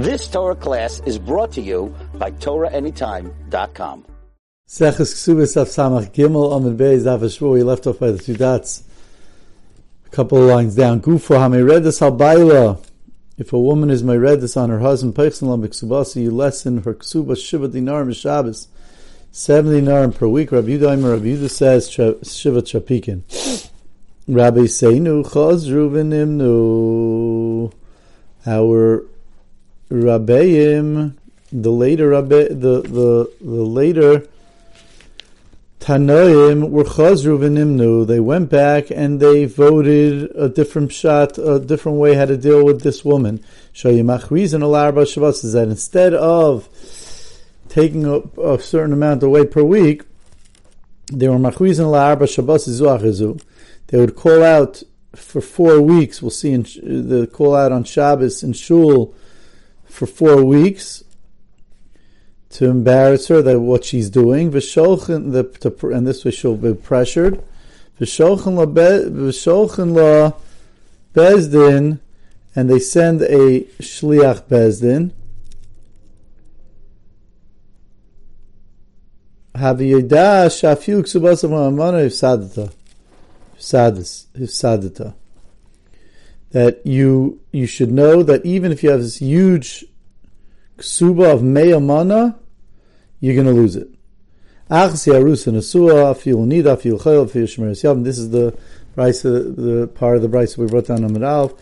This Torah class is brought to you by TorahAnytime.com. Seches Ksubis Af Samach Gimel Amid Beis Av Shvu. He left off by the two dots. A couple of lines down. Gufo Hameredus Habayla. If a woman is Meredus on her husband, Peichsen Lam Ksubasi, you lessen her Ksuba Shiva Dinar Mishabas. 70 dinar per week. Rabbi Yudah Rabbi Yudah says Shiva Trapikin. Rabbi Seinu Chazru V'nimnu. Our Rabbeim, the later Rabbe, the the the later Tanoim were Chazru v'nimnu. They went back and they voted a different shot, a different way how to deal with this woman. Shayimachrizin al Shabbos is that instead of taking a, a, certain amount away per week, they were machrizin al Shabbos zuachizu. They would call out for four weeks. We'll see in the call out on Shabbos and Shul for four weeks to embarrass her that what she's doing. V'sholchen the to, and this way she'll be pressured. V'sholchen la v'sholchen la bezdin, and they send a shliach bezdin. Haviyeda shafiu ksubasav amana ifsadata, ifsadis, ifsadata that you you should know that even if you have this huge ksuba of meyamana, you're going to lose it. This is the price, the part of the price we brought down on Amid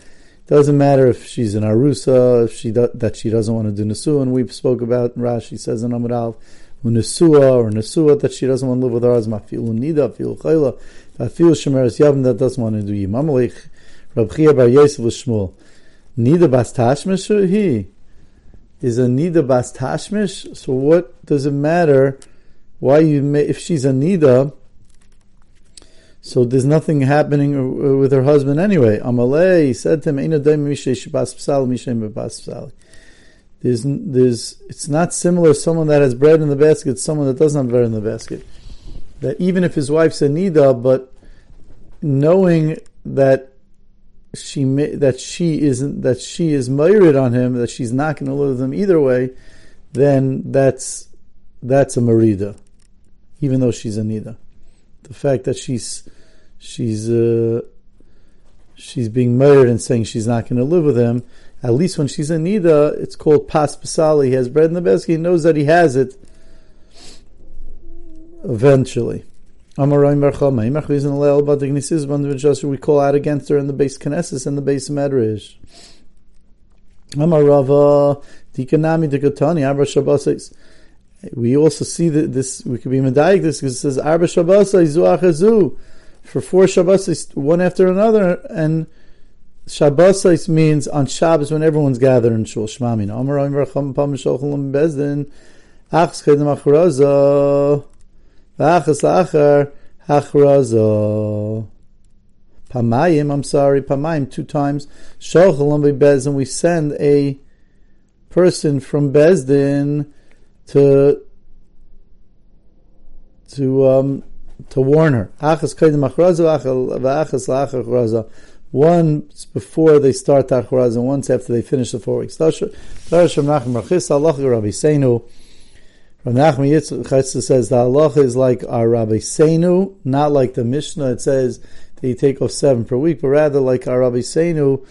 Doesn't matter if she's an arusa, if she do, that she doesn't want to do nesua, and we spoke about Rashi says in Amid Al, nesua or nesua that she doesn't want to live with her husband. Feel nida, feel chayla, feel shemeres yavim that doesn't want to do yimamalich. Rab Chia Bar Yosef Shmuel. Nida Bas Tashmish he is a Nida Bas Tashmish. So what does it matter? Why you may, if she's a Nida? So there's nothing happening with her husband anyway. Amalei said to him, There's, there's, it's not similar someone that has bread in the basket, someone that doesn't have bread in the basket. That even if his wife's a nida, but knowing that she may, that she isn't that she is married on him, that she's not going to live with him either way, then that's that's a marida, even though she's a nida. The fact that she's she's uh, she's being married and saying she's not going to live with him, at least when she's a nida, it's called pas pasali. He has bread in the basket. He knows that he has it. Eventually. Amaroim Barchama, Imach Rizan Leil Badignisis Bandavajasur, we call out against her in the base Knesset and the base Medrash. Amarava, Dikanami Dikatani, Abra Shabbasis. We also see that this, we could be medayik this because it says Arba Shabbasai Zuachazu for four Shabbasai, one after another, and Shabbasai means on Shabbos when everyone's gathered in Shul Shmamin. Amaroim Barchama Pam Shalchalim Bezdin, Achs Chedem Achraza. V'achas la'achar hachrazo. Pamayim, I'm sorry, pamayim, two times. Sholchalam Bezdin, we send a person from Bezdin to to um, to warn her. Achas kaidim achrazo. Once before they start Tachraz and once after they finish the four weeks. From Nachman Yitzchak says the halacha is like our Rabbi Seinu, not like the Mishnah. It says that you take off seven per week, but rather like our Rabbi Seinu,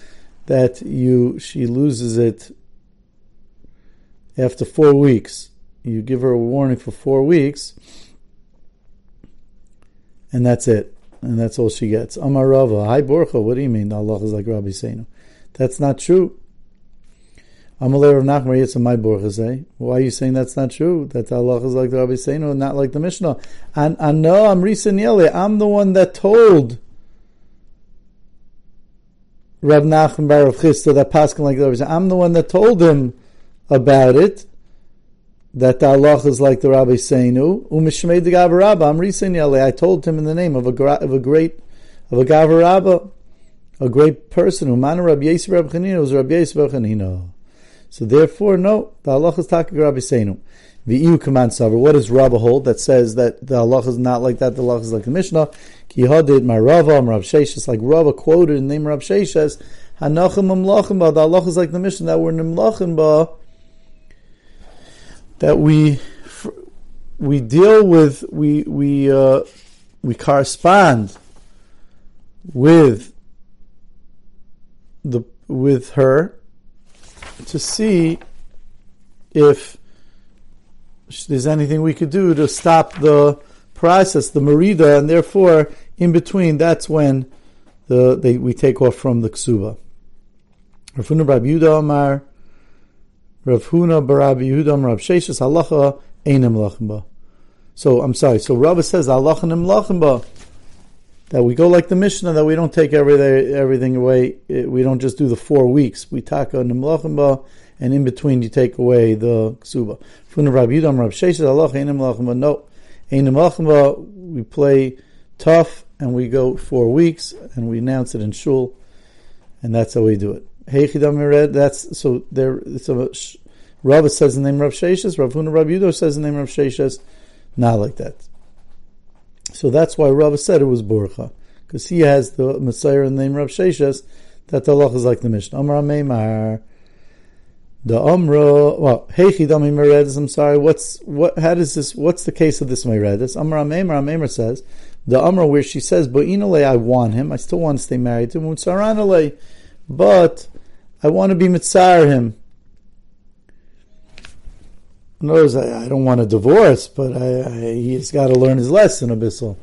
that you she loses it after four weeks. You give her a warning for four weeks, and that's it, and that's all she gets. Amar Rava, hi Borcha. What do you mean the halacha is like Rabbi Seinu? That's not true. Amalei Rav Nachman Yitzchak my Borchasei. Eh? Why are you saying that's not true? That the Allah is like the Rabbi Seinu, not like the Mishnah. And I know I'm Risa I'm the one that told Rav Nachman Bar Rav Chisda that Paskin like the Rabbi I'm the one that told him about it. That the Allah is like the Rabbi Seinu. Umishmei de Gavarabba. I'm Risa I told him in the name of a, of a great of a Gavarabba, a great person. Umana Rabbi Yisrael Rabbi Chanina was Rabbi Yisrael Chanina. So therefore, no, the halacha is taka Rabbi Seinu. The EU command saver. What does Rabbi hold that says that the halacha is not like that? The halacha is like the Mishnah. Ki hadid my Rava, Rav Sheshes, like Rava quoted in the name Rav Sheshes. Hanachim Nimlachim Ba. The Allah is like the mission that we're Nimlachim Ba. That we we deal with we we uh, we correspond with the with her to see if there's anything we could do to stop the process, the merida, and therefore in between that's when the they, we take off from the ksuba. Rav Huna Bar Yehuda Amar, Rav Huna Bar Yehuda Amar Rav Sheshes Halacha Einem Lachim So I'm sorry. So Rav says Halacha Nem Lachim that we go like the Mishnah, that we don't take everything, everything away. We don't just do the four weeks. We taka nimlachimba, and in between you take away the ksuba. Rabbi Yudam lachimba. No. We play tough, and we go four weeks, and we announce it in shul, and that's how we do it. That's so there. So Rav says the name Rav Sheshes. Rav Huna Rabbi Yudam says the name Rav Sheshes. Not like that. So that's why Rav said it was Burcha, because he has the Messiah in the name Rav Sheshes, that the Allah is like the Mishnah. Amra Meimar. The Amra, well, Heichidami Meredis, I'm sorry, what's, what, how does this, what's the case of this Meredis? Amra Meimar, Meimar says, the Amra where she says, Bo'inale, I want him, I still want to stay married to him, but I want to be Mitzar him. Words, I, I don't want a divorce, but I, I, he's got to learn his lesson, Abyssal.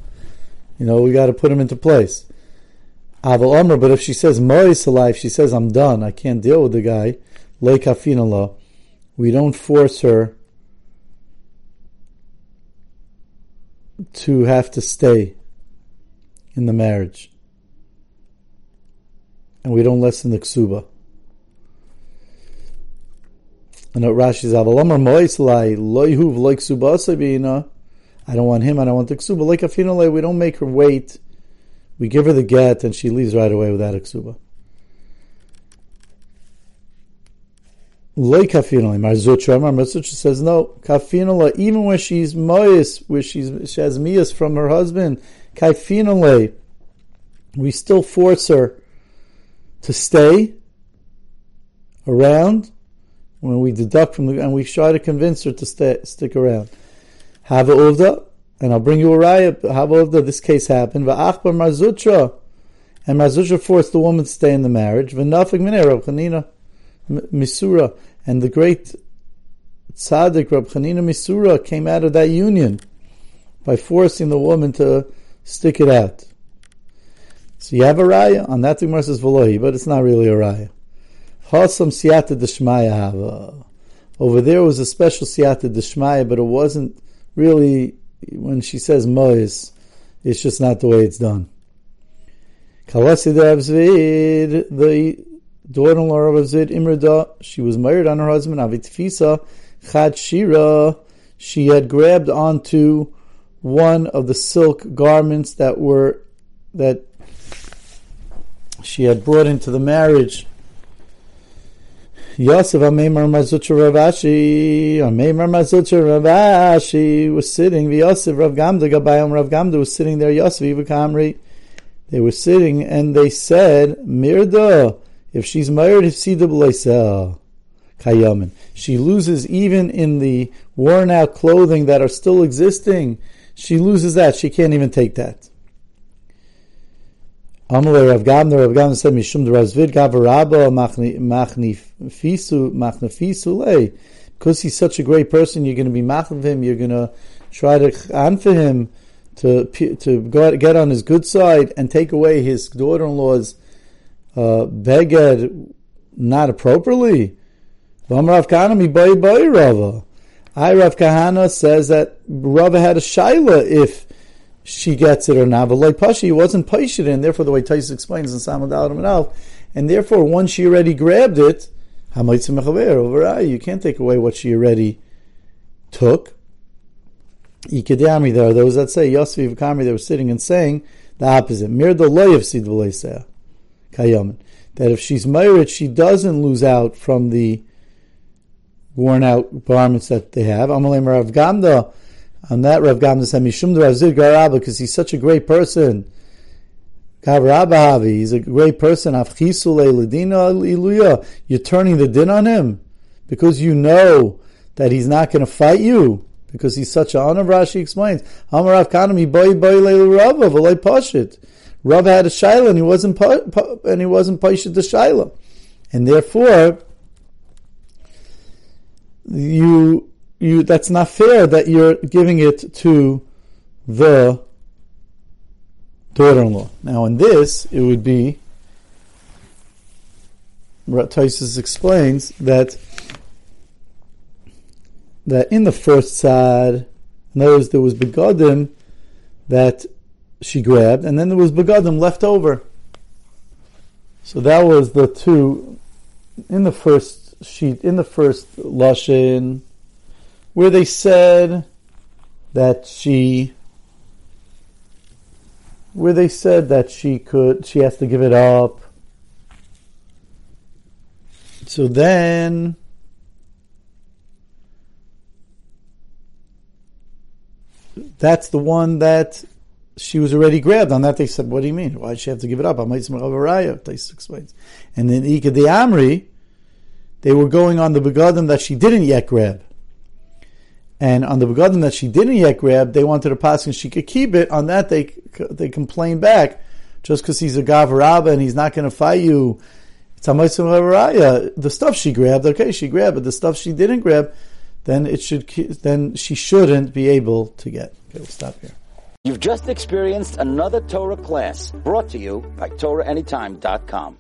You know, we got to put him into place. Aval Amr, but if she says Mois life, she says I'm done, I can't deal with the guy. Leikafinala, we don't force her to have to stay in the marriage, and we don't lessen the ksuba. And Rashi. I don't want him, I don't want the ksuba. Like Afinale, we don't make her wait. We give her the get and she leaves right away without a ksuba. Like Kafinale, Mar Zutra, Marzutra says no. Kafinale, even when she's mois, where she's she has mias from her husband, Kafinale, we still force her to stay around when we deduct from the, and we try to convince her to stay, stick around. Have uvda, and I'll bring you a raya. Have uvda, this case happened. Va'achbar Mar Zutra, and Mar Zutra forced the woman to stay in the marriage. V'nafik minei Rab Chanina Misura, and the great tzaddik Rab Chanina Misura came out of that union by forcing the woman to stick it out. So you have a raya on that. The Gemara v'lohi, but it's not really a raya. Hasam siyata deshmaya hava. Over there was a special siyata deshmaya, but it wasn't really when she says mois. It's just not the way it's done. Kalasi the daughter-in-law of Avzid Imrida, she was married on her husband Avitfisa Chad Shira. She had grabbed onto one of the silk garments that were that she had brought into the marriage Yosef Ameimar Mazutra Rav Ashi, Ameimar Mazutra Rav Ashi was sitting, Yosef Rav Gamda Gabayam Rav Gamda was sitting there, Yosef Ivakamri. They were sitting and they said, Mirda, if she's married, if Sida Kayamin. She loses even in the worn out clothing that are still existing. She loses that. She can't even take that. Amalei Rav Gavner, Rav Gavner said, Mishum Razvid Gavarabba Machnafisu lei. Because he's such a great person, you're going to be mach of him, you're going to try to for him to to go, get on his good side and take away his daughter-in-law's uh, beged not appropriately. Rav Kahana boy boy Rava. I Rav Kahana says that Rava had a shaila if she gets it or not. But like Pashi, wasn't Paishit, and therefore the way Tais explains in Samad Adam and therefore once she already grabbed it, you can't take away what she already took. Ikadami, there are those that say Yosef Kami, they were sitting and saying the opposite. Mir the loy of sid kayamin. That if she's married, she doesn't lose out from the worn out garments that they have. Amalem Rav Gamda on that, Rav Gamda said, Mishum Rav Garabba, because he's such a great person. Gavrabahavi, he's a great person. You're turning the din on him because you know that he's not going to fight you because he's such an honor. Rashi explains. Amarav Kanami boy boy Rav Pashit. Rav had a shaila and he wasn't and he wasn't Pashit the shaila, and therefore you you that's not fair that you're giving it to the daughter-in-law. Now, in this, it would be. Taisus explains that that in the first side, notice there was begodim that she grabbed, and then there was begodim left over. So that was the two in the first sheet, in the first lashon, where they said that she where they said that she could, she has to give it up. So then, that's the one that she was already grabbed. On that, they said, "What do you mean? Why did she have to give it up?" Explains. And then Ika the Amri, they were going on the begadim that she didn't yet grab. And on the begadim that she didn't yet grab, they wanted a pass and she could keep it. On that, they they complain back, just because he's a gavaraba and he's not going to fight you. It's a The stuff she grabbed, okay, she grabbed, but the stuff she didn't grab, then it should then she shouldn't be able to get. Okay, we'll stop here. You've just experienced another Torah class brought to you by TorahAnytime.com.